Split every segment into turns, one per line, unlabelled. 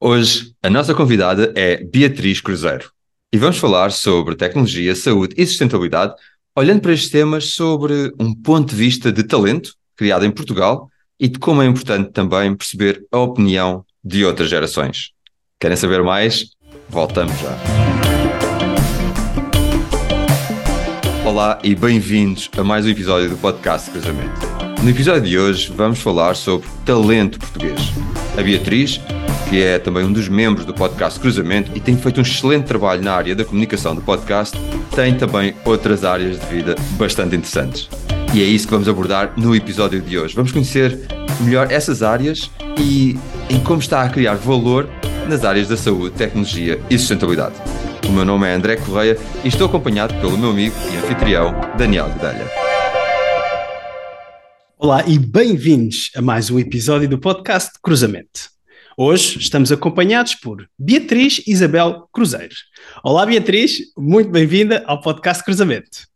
Hoje, a nossa convidada é Beatriz Cruzeiro e vamos falar sobre tecnologia, saúde e sustentabilidade, olhando para estes temas sobre um ponto de vista de talento criado em Portugal e de como é importante também perceber a opinião de outras gerações. Querem saber mais? Voltamos já. Olá e bem-vindos a mais um episódio do podcast Cruzamento. No episódio de hoje vamos falar sobre talento português. A Beatriz, que é também um dos membros do podcast Cruzamento e tem feito um excelente trabalho na área da comunicação do podcast, tem também outras áreas de vida bastante interessantes. E é isso que vamos abordar no episódio de hoje. Vamos conhecer melhor essas áreas e em como está a criar valor nas áreas da saúde, tecnologia e sustentabilidade. O meu nome é André Correia e estou acompanhado pelo meu amigo e anfitrião Daniel Guedelha.
Olá e bem-vindos a mais um episódio do podcast Cruzamento. Hoje estamos acompanhados por Beatriz Isabel Cruzeiro. Olá Beatriz, muito bem-vinda ao podcast Cruzamento.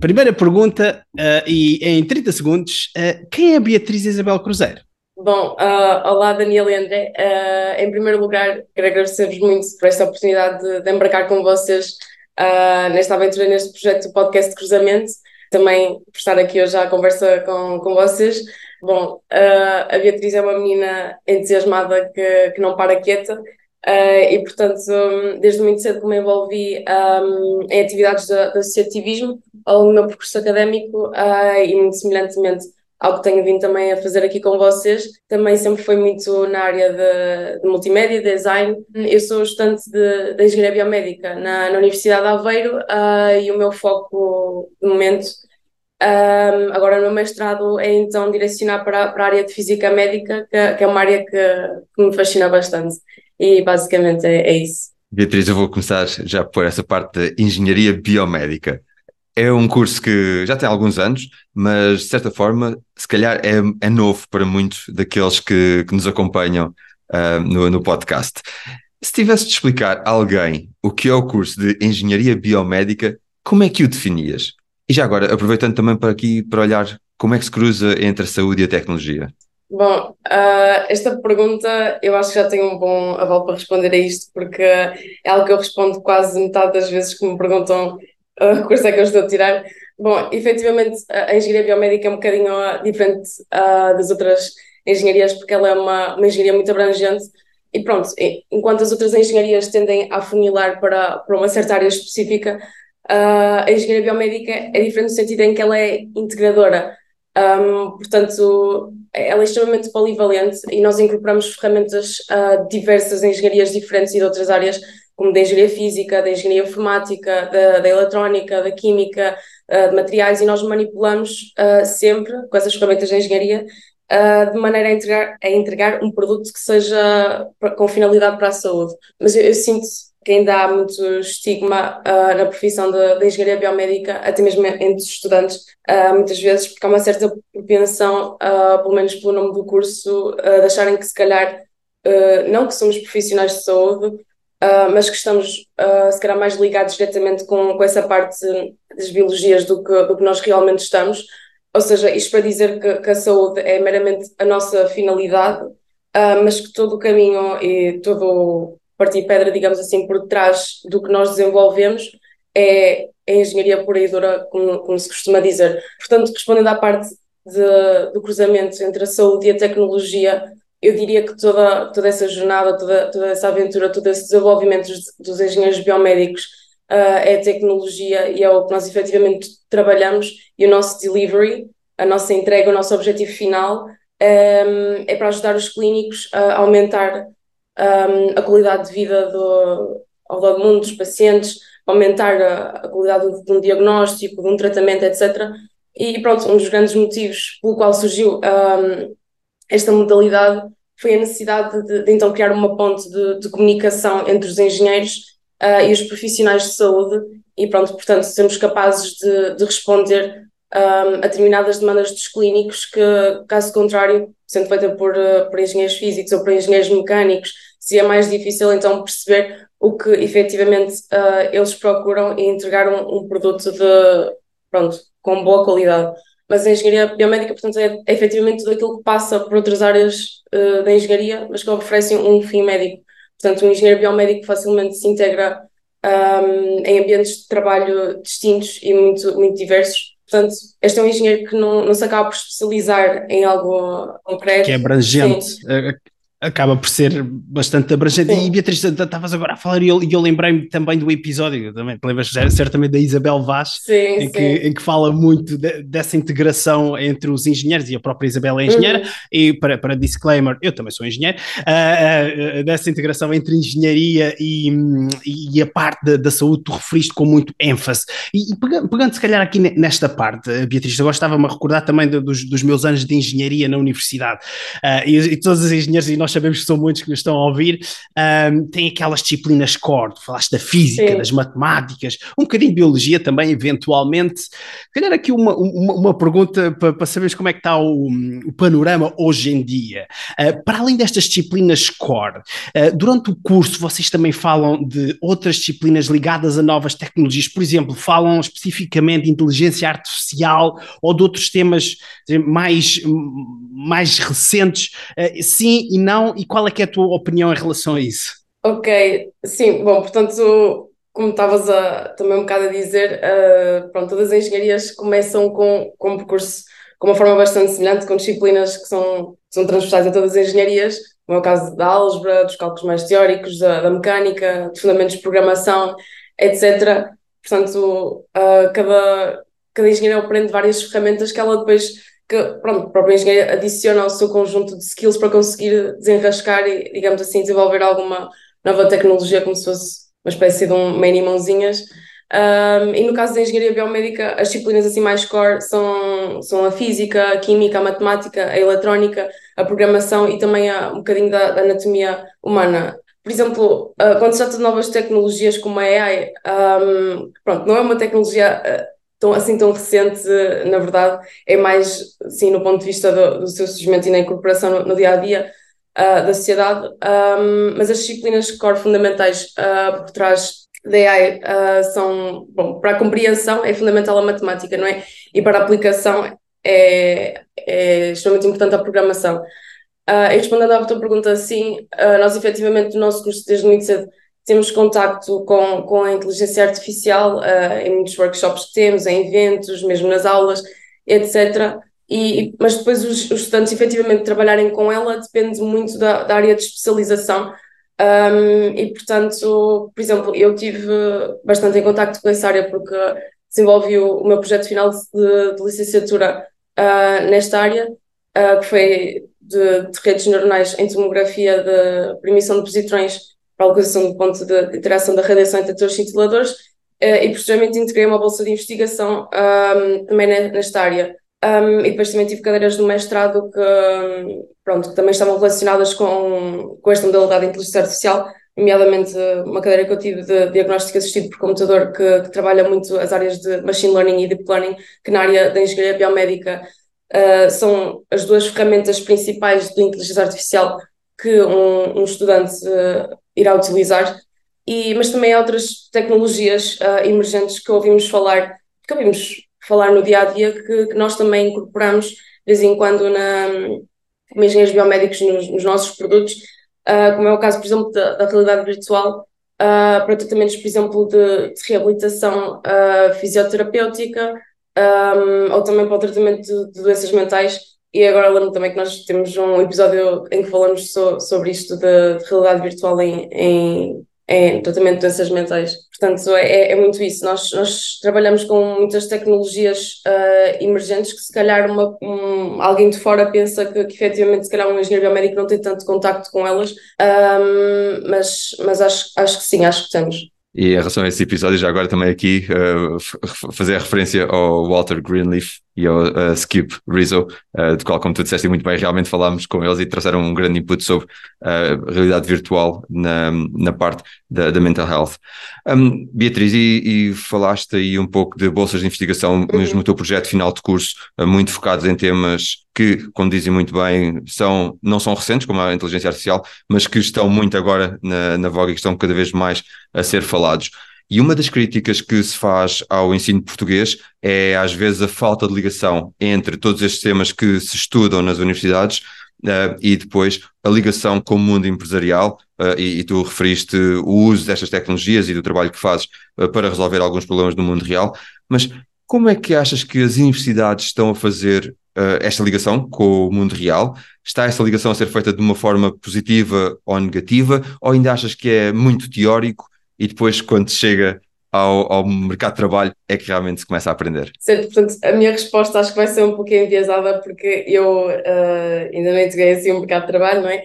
Primeira pergunta, uh, e em 30 segundos, uh, quem é Beatriz Isabel Cruzeiro?
Bom, uh, olá Daniel e André. Em primeiro lugar, quero agradecer-vos muito por esta oportunidade de, de embarcar com vocês nesta aventura, neste projeto do podcast Cruzamento. Também por estar aqui hoje à conversa com, com vocês. Bom, a Beatriz é uma menina entusiasmada que, que não para quieta. e, portanto, um, desde muito cedo que me envolvi um, em atividades de, de associativismo ao longo do meu percurso académico e, muito semelhantemente, algo que tenho vindo também a fazer aqui com vocês. Também sempre foi muito na área de, de multimédia, design. Eu sou estudante de, de Engenharia Biomédica na, na Universidade de Aveiro uh, e o meu foco, no momento, um, agora no mestrado, é então direcionar para, para a área de Física Médica, que, que é uma área que, que, me fascina bastante. E basicamente é, é isso.
Beatriz, eu vou começar já por essa parte de Engenharia Biomédica. É um curso que já tem alguns anos, mas de certa forma, se calhar é, é novo para muitos daqueles que, que nos acompanham uh, no, no podcast. Se tivesse de explicar a alguém o que é o curso de Engenharia Biomédica, como é que o definias? E já agora, aproveitando também para aqui para olhar como é que se cruza entre a saúde e a tecnologia.
Bom, uh, esta pergunta eu acho que já tenho um bom aval para responder a isto, porque é algo que eu respondo quase metade das vezes que me perguntam uh, que curso é que eu estou a tirar. Bom, efetivamente a engenharia biomédica é um bocadinho diferente uh, das outras engenharias, porque ela é uma, uma engenharia muito abrangente e pronto, enquanto as outras engenharias tendem a funilar para, para uma certa área específica, uh, a engenharia biomédica é diferente no sentido em que ela é integradora. Um, portanto, ela é extremamente polivalente e nós incorporamos ferramentas uh, diversas em engenharias diferentes e de outras áreas como da engenharia física, da engenharia informática, da, da eletrónica, da química, uh, de materiais, e nós manipulamos uh, sempre com essas ferramentas de engenharia de maneira a entregar, a entregar um produto que seja com finalidade para a saúde. Mas eu, eu sinto que ainda há muito estigma uh, na profissão da engenharia biomédica, até mesmo entre os estudantes, uh, muitas vezes, porque há uma certa propensão, uh, pelo menos pelo nome do curso, de acharem que se calhar, não que somos profissionais de saúde, uh, mas que estamos, uh, se calhar, mais ligados diretamente com, com essa parte das biologias do que, do que nós realmente estamos. Ou seja, isto para dizer que, que a saúde é meramente a nossa finalidade, uh, mas que todo o caminho e todo partir pedra, digamos assim, por trás do que nós desenvolvemos é a engenharia pura e dura, como, como se costuma dizer. Portanto, respondendo à parte de, do cruzamento entre a saúde e a tecnologia, eu diria que toda, toda essa jornada, toda, toda essa aventura, todo esse desenvolvimento dos, dos engenheiros biomédicos uh, é tecnologia e é o que nós efetivamente trabalhamos e o nosso delivery, a nossa entrega, o nosso objetivo final um, é para ajudar os clínicos a aumentar um, a qualidade de vida do, ao do mundo dos pacientes, aumentar a, a qualidade de um diagnóstico, de um tratamento, etc. E pronto, um dos grandes motivos pelo qual surgiu um, esta modalidade foi a necessidade de, de então criar uma ponte de, de comunicação entre os engenheiros uh, e os profissionais de saúde e pronto, portanto, sermos capazes de, de responder um, ah, a determinadas demandas dos clínicos que, caso contrário, sendo feita por, uh, por engenheiros físicos ou por engenheiros mecânicos, seria mais difícil então perceber o que efetivamente uh, eles procuram e entregar um, um produto de, pronto, com boa qualidade mas a engenharia biomédica, portanto, é, é efetivamente tudo aquilo que passa por outras áreas uh, da engenharia, mas que oferecem um fim médico. Portanto, um engenheiro biomédico facilmente se integra um, em ambientes de trabalho distintos e muito, muito diversos. Portanto, este é um engenheiro que não, não se acaba por especializar em algo concreto.
Que é abrangente. Sim acaba por ser bastante abrangente. Sim. E Beatriz, estavas agora a falar e eu, eu lembrei-me também do episódio, também te lembras certamente da Isabel Vaz,
sim,
em, Que, em que fala muito de, dessa integração entre os engenheiros, e a própria Isabel é engenheira, uhum. e para, para disclaimer, eu também sou engenheiro, uh, uh, dessa integração entre engenharia e, e a parte da, da, saúde, tu referiste com muito ênfase. E, e pegando, pegando, se calhar aqui nesta parte, Beatriz, eu estava-me a recordar também dos, dos meus anos de engenharia na universidade, uh, e, e todos os engenheiros, e nós sabemos que são muitos que nos estão a ouvir, um, tem aquelas disciplinas core, falaste da física, Sim. das matemáticas, um bocadinho de biologia também, eventualmente. Calhar aqui uma, uma, uma pergunta para, para sabermos como é que está o, o panorama hoje em dia. Uh, para além destas disciplinas core, uh, durante o curso vocês também falam de outras disciplinas ligadas a novas tecnologias, por exemplo, falam especificamente de inteligência artificial ou de outros temas mais, mais recentes, uh, sim e não e qual é que é a tua opinião em relação a isso?
Ok, sim, bom, portanto, como estavas a, também um bocado a dizer, uh, pronto, todas as engenharias começam com, com um percurso com uma forma bastante semelhante, com disciplinas que são, são transversais a todas as engenharias, como é o caso da álgebra, dos cálculos mais teóricos, da, da mecânica, de fundamentos de programação, etc. Portanto, uh, cada, cada engenharia aprende várias ferramentas que ela depois que pronto, a própria engenharia adiciona ao seu conjunto de skills para conseguir desenrascar e, digamos assim, desenvolver alguma nova tecnologia como se fosse uma espécie de um mini mãozinhas. Um, e no caso da engenharia biomédica, as disciplinas assim mais core são, são a física, a química, a matemática, a eletrónica, a programação e também a, um bocadinho da, da anatomia humana. Por exemplo, uh, quando se trata de novas tecnologias como a AI, um, pronto, não é uma tecnologia uh, tão, assim tão recente, na verdade, é mais, sim, no ponto de vista do, do seu surgimento e na incorporação no, no dia a dia uh, da sociedade, um, mas as disciplinas core fundamentais uh, por trás da AI uh, são, bom, para a compreensão é fundamental a matemática, não é? E para a aplicação é, é extremamente importante a programação. Uh, e respondendo à tua pergunta, sim, nós efetivamente no nosso curso desde muito cedo temos contacto com, com a inteligência artificial uh, em muitos workshops que temos, em eventos, mesmo nas aulas, etc. E, mas depois os, os estudantes efetivamente trabalharem com ela depende muito da, da área de especialização. Um, e portanto, por exemplo, eu tive bastante em contacto com essa área porque desenvolvi o, o meu projeto final de, de licenciatura uh, nesta área, uh, que foi de, de redes neuronais em tomografia de emissão de positrões para a localização do ponto de interação da radiação entre atores cintiladores eh, e posteriormente integrei uma bolsa de investigação um, também nesta área. Um, e depois também tive cadeiras no mestrado que, pronto, que também estavam relacionadas com, com esta modalidade de inteligência artificial, nomeadamente uma cadeira que eu tive de diagnóstico assistido por computador, que, que trabalha muito as áreas de machine learning e deep learning, que na área da engenharia biomédica uh, são as duas ferramentas principais de inteligência artificial que um, um estudante uh, irá utilizar, e, mas também há outras tecnologias uh, emergentes que ouvimos falar, que ouvimos falar no dia a dia, que, que nós também incorporamos de vez em quando na, como engenheiros biomédicos nos, nos nossos produtos, uh, como é o caso, por exemplo, da, da realidade virtual, para tratamentos, por exemplo, de, de reabilitação fisioterapêutica, um, ou também para o tratamento de, de doenças mentais. E agora lembro também que nós temos um episódio em que falamos so, sobre isto de, de realidade virtual em, em, em, tratamento de doenças mentais. Portanto, é, é, é muito isso. Nós, nós, trabalhamos com muitas tecnologias uh, emergentes que, se calhar, uma, um, alguém de fora pensa que, que, efetivamente, se calhar, um engenheiro biomédico não tem tanto contacto com elas, um, mas, mas acho, acho que sim, acho que temos.
E em relação a esse episódio, já agora também aqui uh, fazer a referência ao Walter Greenleaf e ao uh, Skip Rizzo, uh, de qual, como tu disseste muito bem, realmente falámos com eles e trouxeram um grande input sobre a realidade virtual na, na parte da, da mental health. Um, Beatriz, e, e, falaste aí um pouco de bolsas de investigação, uhum. mesmo no teu projeto final de curso, muito focados em temas que, como dizem muito bem, são, não são recentes, como a inteligência artificial, mas que estão muito agora na, na voga e que estão cada vez mais a ser falados. E uma das críticas que se faz ao ensino português é, às vezes, a falta de ligação entre todos estes temas que se estudam nas universidades uh, e depois a ligação com o mundo empresarial, uh, e, e, tu referiste o uso destas tecnologias e do trabalho que fazes uh, para resolver alguns problemas do mundo real, mas como é que achas que as universidades estão a fazer esta ligação com o mundo real? Está essa ligação a ser feita de uma forma positiva ou negativa, ou ainda achas que é muito teórico e depois, quando chega ao, ao, mercado de trabalho é que realmente se começa a aprender?
Certo, portanto, a minha resposta acho que vai ser um pouquinho enviesada porque eu uh, ainda não entreguei assim o um mercado de trabalho, não é?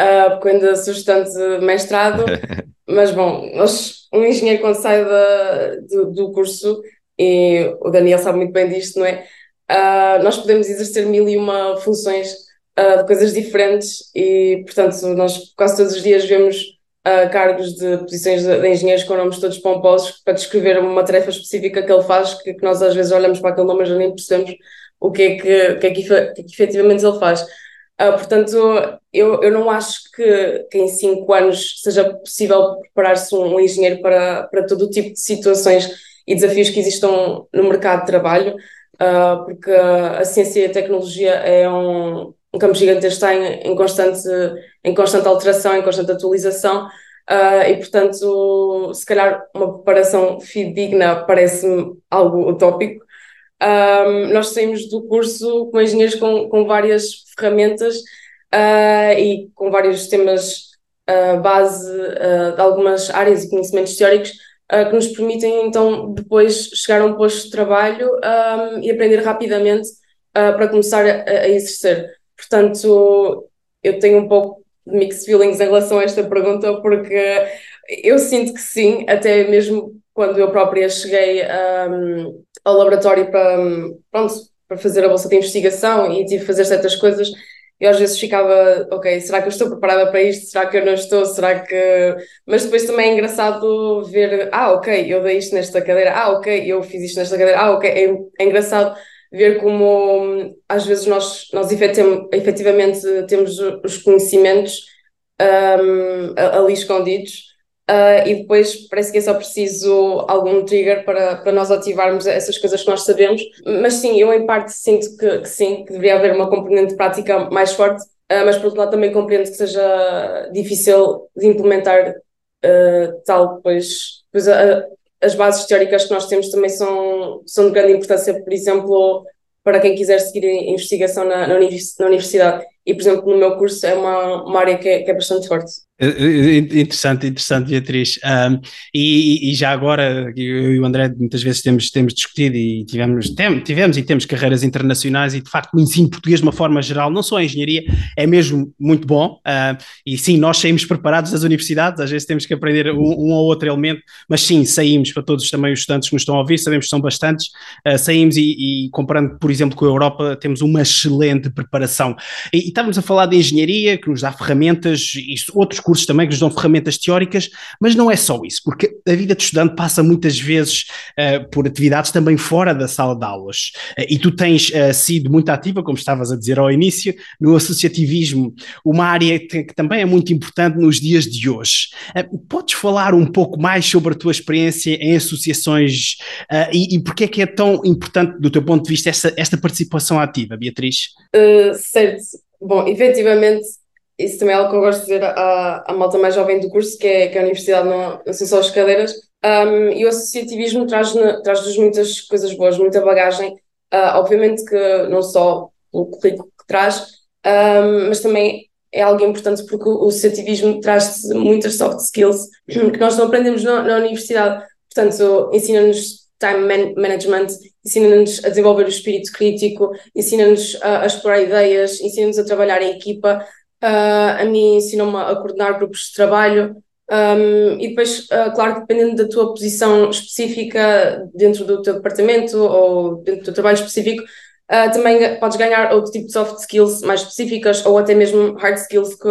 Uh, porque ainda sou estudante de mestrado, mas bom, nós, um engenheiro quando sai da, do, do, curso, e o Daniel sabe muito bem disto, não é? Uh, nós podemos exercer mil e uma funções de coisas diferentes e, portanto, nós quase todos os dias vemos uh, cargos de posições de, de, engenheiros com nomes todos pomposos para descrever uma tarefa específica que ele faz, que, que nós às vezes olhamos para aquele nome e já nem percebemos o que é que, que, é que, que, que efetivamente ele faz. Uh, portanto, eu, eu não acho que, que em cinco anos seja possível preparar-se um, um, engenheiro para, para todo o tipo de situações e desafios que existam no mercado de trabalho, uh, porque a ciência e a tecnologia é um, um campo gigantesco está em, em, constante, em constante alteração, em constante atualização, uh, e portanto, se calhar uma preparação fidedigna parece-me algo utópico. Um, nós saímos do curso com engenheiros com, com várias ferramentas uh, e com vários temas uh, base de algumas áreas e conhecimentos teóricos que nos permitem então depois chegar a um posto de trabalho um, e aprender rapidamente para começar a, a exercer. Portanto, eu tenho um pouco de mixed feelings em relação a esta pergunta, porque eu sinto que sim, até mesmo quando eu própria cheguei um, ao laboratório para, pronto, para fazer a bolsa de investigação e tive que fazer certas coisas, eu às vezes ficava, ok, será que eu estou preparada para isto? Será que eu não estou? Será que. Mas depois também é engraçado ver, ah, ok, eu dei isto nesta cadeira, ah, ok, eu fiz isto nesta cadeira, ah, ok, é, é engraçado ver como às vezes nós, nós efetivamente temos os conhecimentos um, ali escondidos uh, e depois parece que é só preciso algum trigger para, para nós ativarmos essas coisas que nós sabemos. Mas sim, eu em parte sinto que, que sim, que deveria haver uma componente prática mais forte, uh, mas por outro lado também compreendo que seja difícil de implementar uh, tal, pois, pois a, as bases teóricas que nós temos também são, são de grande importância, por exemplo, para quem quiser seguir investigação na, na universidade. E, por exemplo, no meu curso é uma, uma área que é, que é bastante forte.
Eh, eh, interessante, interessante, Beatriz. Um, e, e, já agora, eu e o André muitas vezes temos, temos discutido e tivemos, tem, tivemos e temos carreiras internacionais e de facto o ensino português de uma forma geral, não só a engenharia, é mesmo muito bom. Uh, e sim, nós saímos preparados das universidades, às vezes temos que aprender um, um, ou outro elemento, mas sim, saímos para todos também os estudantes que nos estão a ouvir, sabemos que são bastantes, uh, saímos e, e, comparando, por exemplo, com a Europa, temos uma excelente preparação. E, e estávamos a falar de engenharia, que nos dá ferramentas e outros cursos também que nos dão ferramentas teóricas, mas não é só isso, porque a vida de estudante passa muitas vezes uh, por atividades também fora da sala de aulas. Uh, e tu tens uh, sido muito ativa, como estavas a dizer ao início, no associativismo, uma área que, também é muito importante nos dias de hoje. podes falar um pouco mais sobre a tua experiência em associações e, e porque é que é tão importante, do teu ponto de vista, esta, esta participação ativa, Beatriz?
certo. Bom, efetivamente, isso também é algo que eu gosto de dizer à, à malta mais jovem do curso, que é que a universidade não, não são só as cadeiras. Um, e o associativismo traz-nos traz muitas coisas boas, muita bagagem. Uh, obviamente que não só o currículo que traz, um, mas também é algo importante porque o associativismo traz muitas soft skills que nós não aprendemos na, na universidade. Portanto, ensina-nos time man management, ensina-nos a desenvolver o espírito crítico, ensina-nos a, a, explorar ideias, ensina-nos a trabalhar em equipa. Uh, a mim ensinou-me a coordenar grupos de trabalho. Um, e depois, uh, claro, dependendo da tua posição específica dentro do teu departamento ou dentro do teu trabalho específico, uh, também podes ganhar outro tipo de soft skills mais específicas ou até mesmo hard skills, que,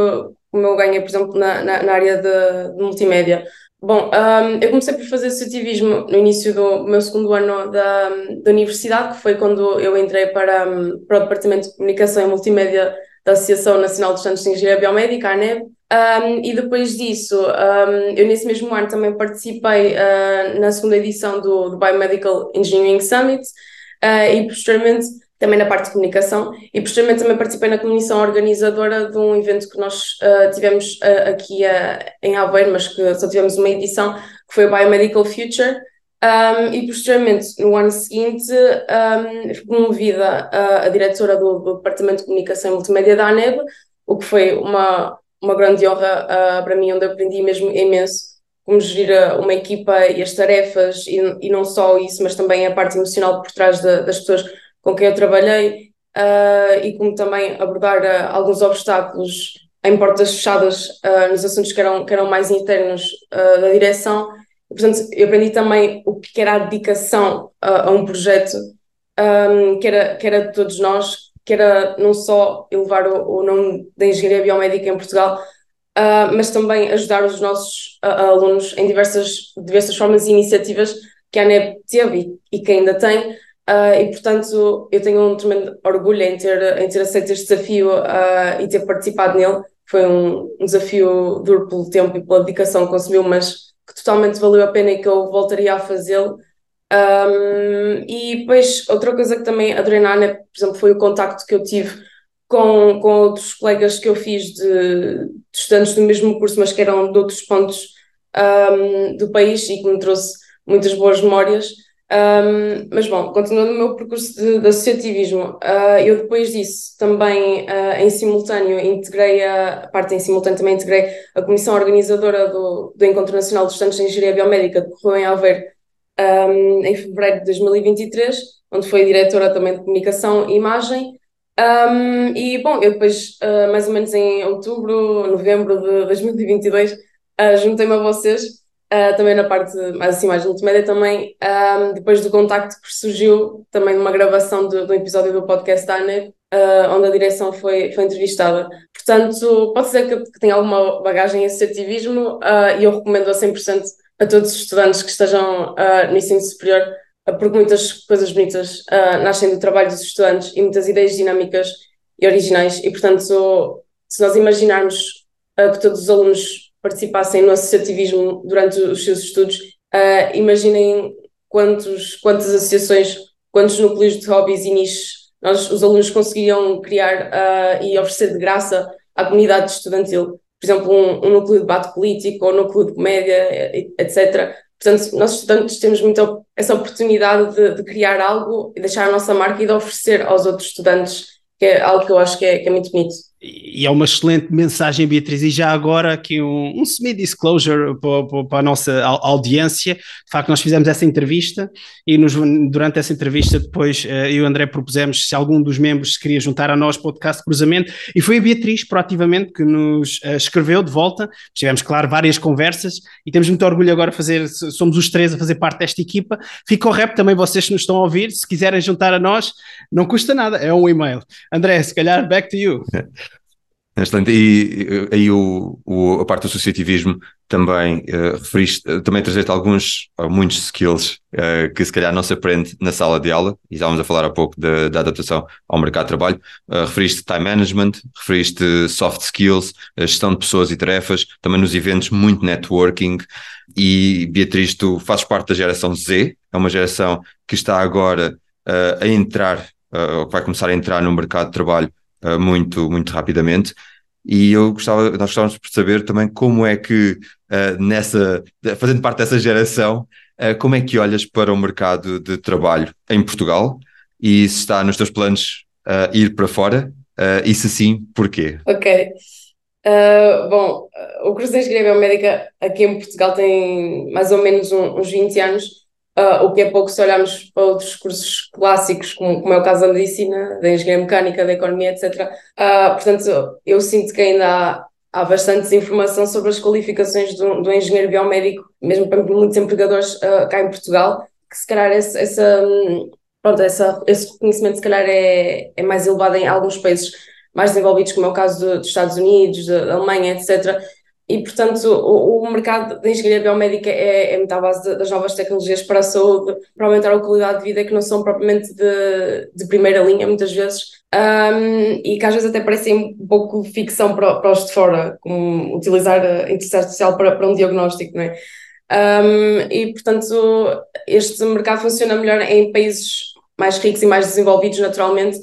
como eu ganhei, por exemplo, na, na, na área de, de multimédia. Bom, um, eu comecei por fazer associativismo no início do meu segundo ano da, da universidade, que foi quando eu entrei para, para o Departamento de Comunicação e Multimédia da Associação Nacional dos Santos de Engenharia Biomédica, a ANEB, um, e depois disso, um, eu nesse mesmo ano também participei uh, na segunda edição do, do Biomedical Engineering Summit uh, e posteriormente também na parte de comunicação e posteriormente também participei na comissão organizadora de um evento que nós uh, tivemos aqui em Aveiro, mas que só tivemos uma edição, que foi o Biomedical Future, um, e posteriormente, no ano seguinte, um, promovida a, a diretora do, Departamento de Comunicação e Multimédia da ANEB, o que foi uma, uma grande honra para mim, onde aprendi mesmo imenso como gerir uma equipa e as tarefas, e, e não só isso, mas também a parte emocional por trás de, das pessoas com quem eu trabalhei uh, e como também abordar uh, alguns obstáculos em portas fechadas uh, nos assuntos que eram, que eram mais internos da direção. Portanto, eu aprendi também o que era a dedicação a um projeto um, que, era, que era de todos nós, que era não só elevar o, o nome da engenharia biomédica em Portugal, mas também ajudar os nossos alunos em diversas, diversas formas e iniciativas que a ANEB teve e, e que ainda tem, Uh, e portanto eu tenho um tremendo orgulho em ter, em ter aceito este desafio uh, e ter participado nele. Foi um, um, desafio duro pelo tempo e pela dedicação que consumiu, mas totalmente valeu a pena e que eu voltaria a fazê-lo. Um, e depois, outra coisa que também adorei na ANA, por exemplo, foi o contacto que eu tive com, com outros colegas que eu fiz de, de estudantes do mesmo curso, mas que eram de outros pontos um, do país e que me trouxe muitas boas memórias. Um, mas bom, continuando o meu percurso de, de associativismo, uh, eu depois disso também uh, em simultâneo integrei a, parte em simultâneo também integrei a comissão organizadora do, do Encontro Nacional dos Estudantes de Engenharia Biomédica que correu em Alver um, em fevereiro de 2023, onde fui diretora também de comunicação e imagem. Um, e bom, eu depois, uh, mais ou menos em outubro, novembro de 2022, juntei-me a vocês Uh, também na parte assim mais multimédia também um, depois do contacto que surgiu também numa gravação do episódio do podcast da uh, onde a direção foi, foi entrevistada. Portanto pode ser que, que tenha alguma bagagem em associativismo uh, e eu recomendo a 100% a todos os estudantes que estejam no ensino superior porque muitas coisas bonitas nascem do trabalho dos estudantes e muitas ideias dinâmicas e originais. E portanto se nós imaginarmos que todos os alunos participassem no associativismo durante os seus estudos, uh, imaginem quantos, quantas associações, quantos núcleos de hobbies e nichos nós, os alunos conseguiam criar uh, e oferecer de graça à comunidade estudantil. Por exemplo, um, um núcleo de debate político ou um núcleo de comédia, etc. Portanto, nós estudantes temos muito essa oportunidade de, de, criar algo e deixar a nossa marca e de oferecer aos outros estudantes, que é algo que eu acho que é, que é muito bonito
e é uma excelente mensagem, Beatriz. E já agora aqui um, um semi-disclosure para, para, a nossa audiência. De facto, nós fizemos essa entrevista e nos, durante essa entrevista depois uh, eu e o André propusemos se algum dos membros se queria juntar a nós podcast Cruzamento e foi a Beatriz proativamente que nos uh, escreveu de volta. Tivemos, claro, várias conversas e temos muito orgulho agora fazer, somos os três a fazer parte desta equipa. Fica o rap também vocês que nos estão a ouvir, se quiserem juntar a nós, não custa nada, é um e-mail. André, se calhar back to you.
Excelente. E aí o, o, a parte do associativismo também uh, referiste, uh, também trazeste alguns, muitos skills uh, que se calhar não se aprende na sala de aula, e estávamos a falar há pouco da, da adaptação ao mercado de trabalho. Referiste time management, referiste soft skills, gestão de pessoas e tarefas, também nos eventos muito networking. E Beatriz, tu fazes parte da geração Z, é uma geração que está agora a entrar, ou que vai começar a entrar no mercado de trabalho uh, muito, muito rapidamente. E eu gostava, nós gostávamos de saber também como é que, uh, nessa, fazendo parte dessa geração, uh, como é que olhas para o mercado de trabalho em Portugal e se está nos teus planos ir para fora e se sim, porquê?
Ok. bom, o de Engenharia Biomédica aqui em Portugal tem mais ou menos um, uns 20 anos Uh, o que é pouco se olharmos para outros cursos clássicos, como, como é o caso da medicina, da engenharia mecânica, da economia, etc. Uh, ah, portanto, eu sinto que ainda há, há bastante desinformação sobre as qualificações do, do engenheiro biomédico, mesmo para muitos empregadores uh, cá em Portugal, que se calhar esse, essa, pronto, essa, esse reconhecimento se calhar é, é mais elevado em alguns países mais desenvolvidos, como é o caso do, dos Estados Unidos, da Alemanha, etc e, portanto, o, o mercado da engenharia biomédica é, é muito à base de, das novas tecnologias para a saúde, para aumentar a qualidade de vida, que não são propriamente de, de primeira linha, muitas vezes, um, e que às vezes até parecem um pouco ficção para, para os de fora, como utilizar a inteligência artificial para, para um diagnóstico, não é? Um, e, portanto, este mercado funciona melhor em países mais ricos e mais desenvolvidos naturalmente,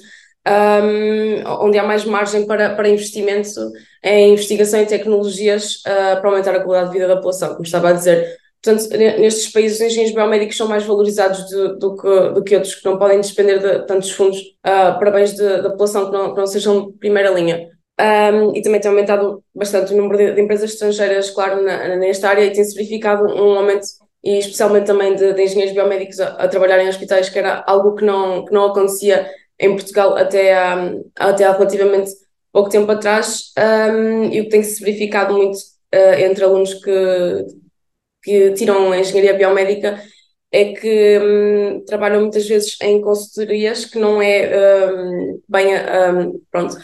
um, onde há mais margem para, para investimento em investigação e tecnologias uh, para aumentar a qualidade de vida da população, como estava a dizer. Portanto, nestes países, os engenheiros biomédicos são mais valorizados do, do, que, do que outros que não podem despender de tantos fundos uh, para bens da população que não, que não sejam de primeira linha. Um, e também tem aumentado bastante o número de, de empresas estrangeiras, claro, na, nesta área e tem-se verificado um aumento, e especialmente também de, de engenheiros biomédicos a, a, trabalhar em hospitais, que era algo que não, que não acontecia em Portugal até há, até há relativamente pouco tempo atrás, um, e o que tem-se verificado muito uh, entre alunos que, que tiram a engenharia biomédica é que um, trabalham muitas vezes em consultorias que não é um, bem, um, pronto,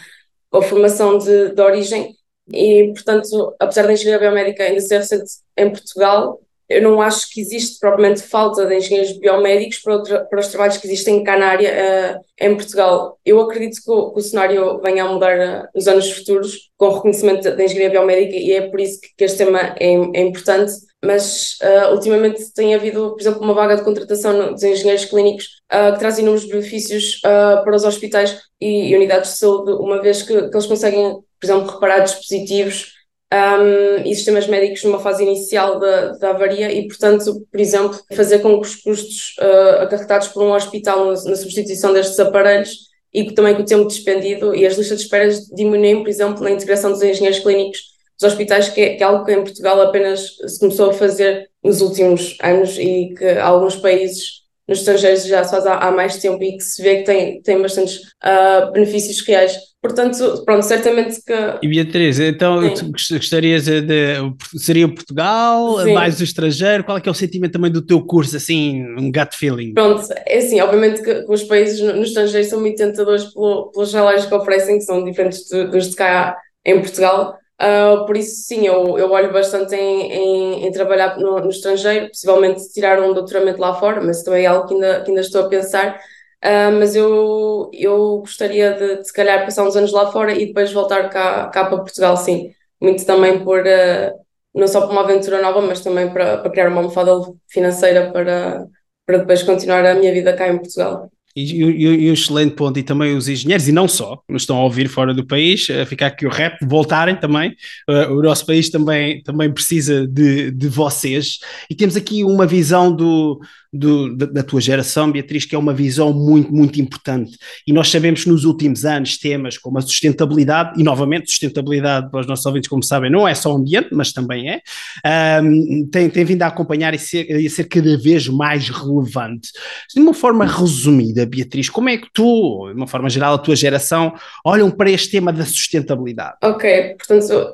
a formação de, de origem. E, portanto, apesar da engenharia biomédica ainda ser recente em Portugal, eu não acho que existe propriamente falta de engenheiros biomédicos para, para os trabalhos que existem cá na área uh, em Portugal. Eu acredito que o, que o cenário venha a mudar uh, nos anos futuros com o reconhecimento da engenharia biomédica e é por isso que, que este tema é, é importante. Mas uh, ultimamente tem havido, por exemplo, uma vaga de contratação dos engenheiros clínicos que traz inúmeros benefícios para os hospitais e, e, unidades de saúde, uma vez que, que eles conseguem, por exemplo, reparar dispositivos um, e sistemas médicos numa fase inicial da, da avaria e, portanto, por exemplo, fazer com que os custos uh, acarretados por um hospital na, na substituição destes aparelhos e também com o tempo despendido e as listas de espera diminuem, por exemplo, na integração dos engenheiros clínicos dos hospitais, que é, que é, algo que em Portugal apenas se começou a fazer nos últimos anos e que alguns países nos estrangeiros já se faz há, há mais tempo e que se vê que tem, tem bastantes uh, benefícios reais. Portanto, pronto, certamente que.
E Beatriz, então gostarias de. Seria Portugal, Sim. mais o estrangeiro? Qual é que é o sentimento também do teu curso, assim, um gut feeling?
Pronto, é assim, obviamente que, os países no, estrangeiro são muito tentadores pelo, pelos salários que oferecem, que são diferentes dos de cá em Portugal. Uh, por isso, sim, eu, eu olho bastante em, em, em trabalhar no, no, estrangeiro, possivelmente tirar um doutoramento lá fora, mas também é algo que ainda, que ainda estou a pensar. Uh, mas eu, eu gostaria de, de, se calhar, passar uns anos lá fora e depois voltar cá, cá para Portugal, sim. Muito também por, uh, não só por uma aventura nova, mas também para, para criar uma almofada financeira para, para depois continuar a minha vida cá em Portugal.
E, e, e, um excelente ponto, e também os engenheiros, e não só, nos estão a ouvir fora do país, a ficar aqui o rap, voltarem também. Uh, o nosso país também, também precisa de, de vocês. E temos aqui uma visão do, do, da, tua geração, Beatriz, que é uma visão muito, muito importante. E nós sabemos que nos últimos anos temas como a sustentabilidade, e novamente, sustentabilidade para os nossos ouvintes, como sabem, não é só o ambiente, mas também é, um, tem, tem vindo a acompanhar e ser, a ser cada vez mais relevante. De uma forma resumida, Beatriz, como é que tu, de uma forma geral, a tua geração, olham para este tema da sustentabilidade?
Ok, portanto,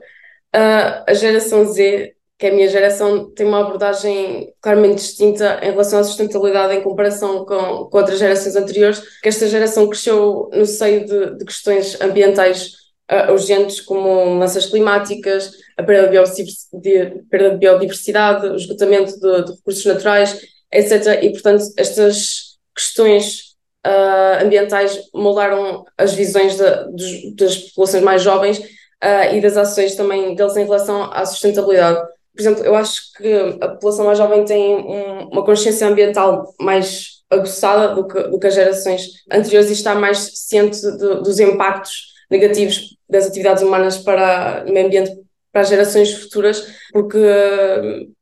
a geração Z que a minha geração tem uma abordagem claramente distinta em relação à sustentabilidade em comparação com, com outras gerações anteriores, que esta geração cresceu no seio de, de questões ambientais uh, urgentes como mudanças climáticas, a perda de, de, perda de biodiversidade, o esgotamento de, de, recursos naturais, etc. E, portanto, estas questões uh, ambientais moldaram as visões de, dos, das populações mais jovens uh, e das ações também deles em relação à sustentabilidade. Por exemplo, eu acho que a população mais jovem tem um, uma consciência ambiental mais aguçada do que, do que as gerações anteriores e está mais ciente de, dos impactos negativos das atividades humanas para o meio ambiente para as gerações futuras, porque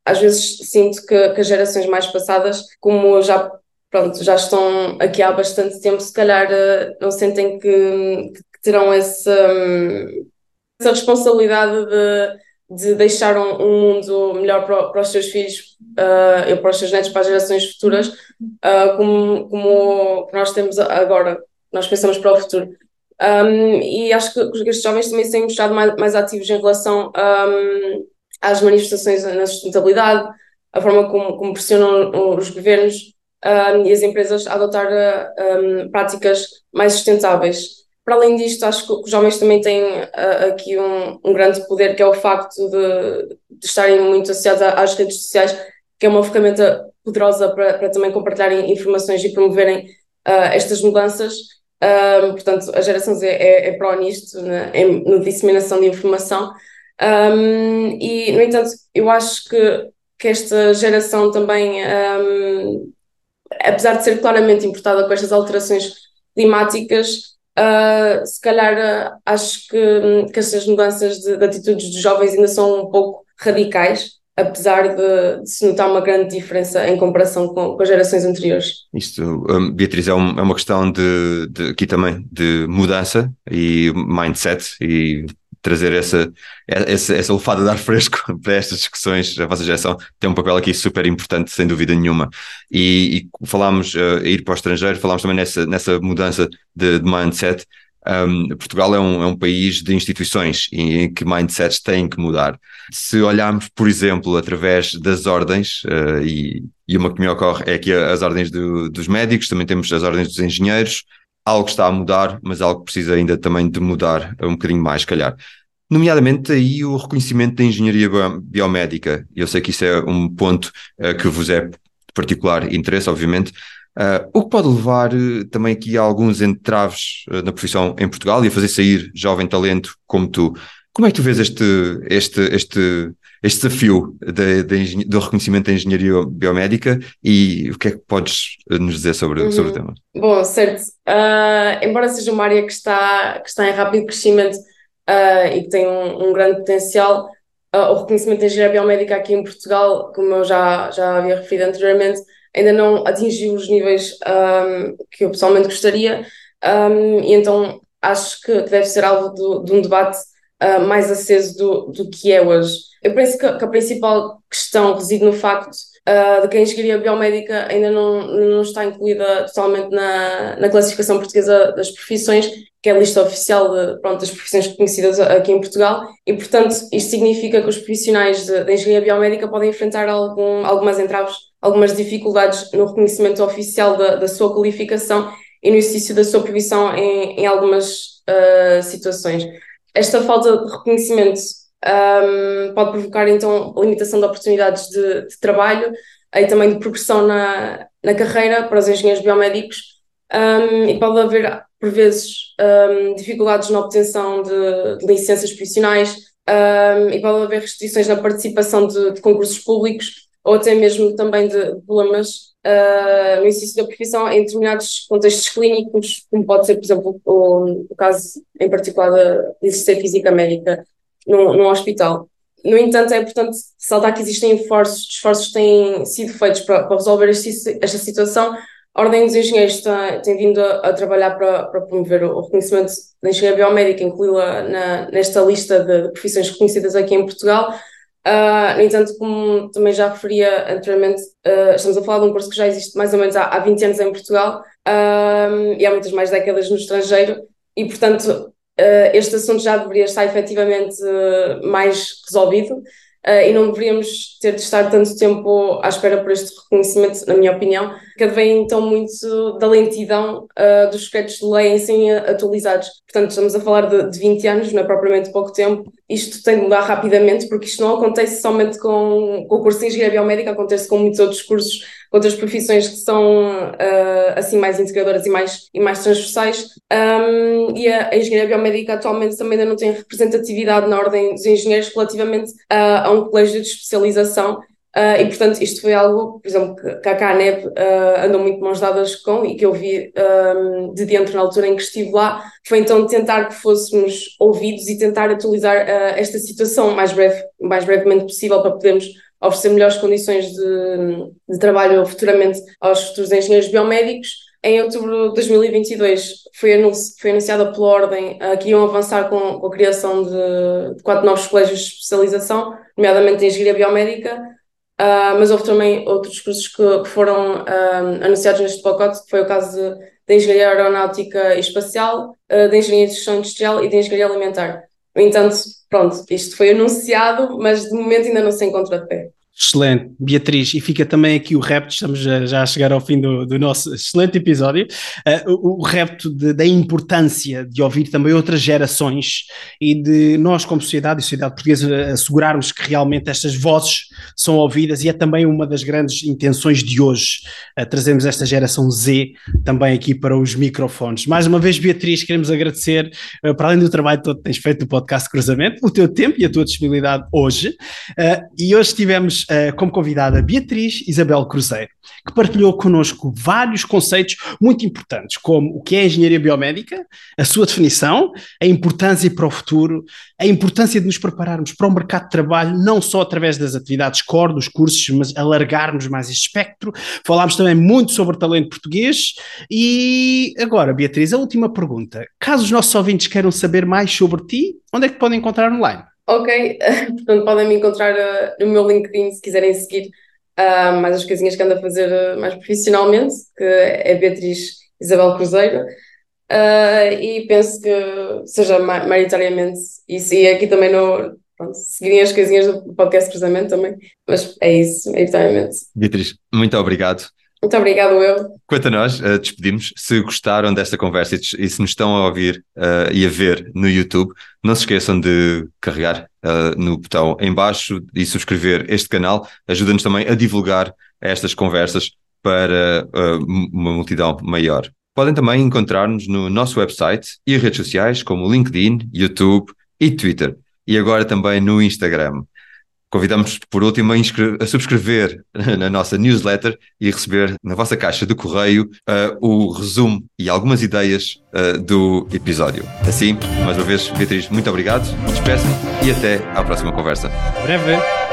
às vezes sinto que, que as gerações mais passadas, como já pronto, já estão aqui há bastante tempo, se calhar eh, não sentem que, que terão esse, hum, essa responsabilidade de de deixar um, um mundo melhor para, para, os seus filhos uh, e para os seus netos, para as gerações futuras, uh, como, como nós temos agora, nós pensamos para o futuro. Um, e acho que, que estes jovens também se têm mostrado mais, mais ativos em relação um, às manifestações na sustentabilidade, a forma como, como pressionam os governos um, e as empresas a adotar uh, práticas mais sustentáveis. Para além disto, acho que os jovens também têm uh, aqui um, um, grande poder, que é o facto de, de, estarem muito associados às redes sociais, que é uma ferramenta poderosa para, para também compartilharem informações e promoverem uh, estas mudanças. Portanto, a geração Z é, é pró nisto, né, em, na disseminação de informação. Um, e, no entanto, eu acho que, que esta geração também um, apesar de ser claramente importada com estas alterações climáticas, Uh, se calhar uh, acho que, que estas mudanças de, de, atitudes dos jovens ainda são um pouco radicais, apesar de, de, se notar uma grande diferença em comparação com, com as gerações anteriores.
Isto, um, Beatriz, é, um, é, uma questão de, de, aqui também de mudança e mindset e trazer essa, essa, essa lefada de ar fresco para estas discussões. A vossa geração tem um papel aqui super importante, sem dúvida nenhuma. E, e falámos uh, ir para o estrangeiro, falámos também nessa, nessa mudança de, de mindset. Um, Portugal é um, é um país de instituições em que mindsets têm que mudar. Se olharmos, por exemplo, através das ordens, uh, e, e, uma que me ocorre é aqui as ordens do, dos médicos, também temos as ordens dos engenheiros, algo está a mudar, mas algo precisa ainda também de mudar um bocadinho mais, calhar. Nomeadamente aí o reconhecimento da engenharia biomédica. Eu sei que isso é um ponto uh, que vos é de particular interesse, obviamente. Uh, o que pode levar uh, também aqui a alguns entraves na profissão em Portugal e a fazer sair jovem talento como tu. Como é que tu vês este, este, este, este desafio de, de, do reconhecimento da engenharia biomédica e o que é que podes nos dizer sobre, uhum. sobre o tema?
Bom, certo. Uh, embora seja uma área que está, que está em rápido crescimento uh, e que tem um, um grande potencial, uh, o reconhecimento da engenharia biomédica aqui em Portugal, como eu já, já havia referido anteriormente, ainda não atingiu os níveis um, que eu pessoalmente gostaria, um, e então acho que deve ser alvo do, de um debate mais aceso do, do que é hoje. Eu penso que, que a principal questão reside no facto uh, de que a engenharia biomédica ainda não, não está incluída totalmente na, na classificação portuguesa das profissões, que é a lista oficial de, pronto, das profissões conhecidas aqui em Portugal, e portanto isto significa que os profissionais de engenharia biomédica podem enfrentar algum, algumas entraves, algumas dificuldades no reconhecimento oficial da, da sua qualificação e no exercício da sua profissão em, em algumas uh, situações. Esta falta de reconhecimento um, pode provocar então limitação de oportunidades de, de, trabalho e também de progressão na, na carreira para os engenheiros biomédicos. Um, e pode haver por vezes um, dificuldades na obtenção de, de licenças profissionais. E pode haver restrições na participação de, de, concursos públicos ou até mesmo também de problemas uh, no exercício da profissão em determinados contextos clínicos, como pode ser, por exemplo, o, o caso em particular de exercer física médica num, hospital. No entanto, é importante saltar que existem esforços, esforços que têm sido feitos para, para resolver este, esta situação. A Ordem dos Engenheiros tem, tem vindo a, a, trabalhar para, para promover o reconhecimento da engenharia biomédica, incluí-la nesta lista de profissões reconhecidas aqui em Portugal. Uh, no entanto, como também já referia anteriormente, uh, estamos a falar de um curso que já existe mais ou menos há, há 20 anos em Portugal uh, e há muitas mais décadas no estrangeiro, e portanto uh, este assunto já deveria estar efetivamente mais resolvido e não deveríamos ter de estar tanto tempo à espera por este reconhecimento, na minha opinião, que advém então muito da lentidão dos decretos de lei em serem atualizados. Portanto, estamos a falar de, de 20 anos, não é propriamente pouco tempo. Isto tem de mudar rapidamente, porque isto não acontece somente com, com o curso de Engenharia Biomédica, acontece com muitos outros cursos outras profissões que são uh, assim mais integradoras e mais, e mais transversais. Um, e a, a, engenharia biomédica atualmente também ainda não tem representatividade na ordem dos engenheiros relativamente a, a um colégio de especialização. Uh, e, portanto, isto foi algo, por exemplo, que a CANEP uh, andou muito mãos dadas com e que eu vi um, de dentro na altura em que estive lá, foi então tentar que fôssemos ouvidos e tentar atualizar uh, esta situação o mais, breve, mais brevemente possível para podermos oferecer melhores condições de, de trabalho futuramente aos futuros engenheiros biomédicos. Em outubro de 2022 foi, anunci foi anunciada pela Ordem uh, que iam avançar com, com a criação de, de, quatro novos colégios de especialização, nomeadamente em engenharia biomédica, uh, mas houve também outros cursos que, que foram uh, anunciados neste pacote, que foi o caso de, de engenharia aeronáutica e espacial, uh, de engenharia de gestão industrial e de engenharia alimentar. No entanto, pronto, isto foi anunciado, mas de momento ainda não se encontra de pé.
Excelente, Beatriz, e fica também aqui o repto, estamos já a chegar ao fim do, do nosso excelente episódio, uh, o, o repto de, da importância de ouvir também outras gerações e de nós, como sociedade e sociedade portuguesa, assegurarmos que realmente estas vozes são ouvidas e é também uma das grandes intenções de hoje, uh, trazemos esta geração Z também aqui para os microfones. Mais uma vez, Beatriz, queremos agradecer, uh, para além do trabalho todo que tens feito do podcast Cruzamento, o teu tempo e a tua disponibilidade hoje, e hoje tivemos uh, como convidada Beatriz Isabel Cruzeiro, que partilhou connosco vários conceitos muito importantes, como o que é engenharia biomédica, a sua definição, a importância para o futuro, a importância de nos prepararmos para o mercado de trabalho, não só através das atividades core, dos cursos, mas alargarmos mais este espectro. Falámos também muito sobre talento português. E agora, Beatriz, a última pergunta. Caso os nossos ouvintes queiram saber mais sobre ti, onde é que podem encontrar online?
Ok, portanto podem me encontrar uh, no meu LinkedIn se quiserem seguir uh, mais as coisinhas que ando a fazer uh, mais profissionalmente, que é Beatriz Isabel Cruzeiro. Uh, e penso que seja maioritariamente isso. E aqui também no, pronto, seguirem as coisinhas do podcast Cruzamento também. Mas é isso, maioritariamente.
Beatriz, muito obrigado.
Muito obrigado, eu.
Quanto a nós, uh, despedimos. Se gostaram desta conversa e, e se nos estão a ouvir uh, e a ver no YouTube, não se esqueçam de carregar uh, no botão em baixo e subscrever este canal. Ajuda-nos também a divulgar estas conversas para uma multidão maior. Podem também encontrar-nos no nosso website e redes sociais como LinkedIn, YouTube e Twitter. E agora também no Instagram. Convidamos, por último, a, a, subscrever na nossa newsletter e receber na vossa caixa de correio uh, o resumo e algumas ideias uh, do episódio. Assim, mais uma vez, Beatriz, muito obrigado, despeço e até à próxima conversa.
Breve.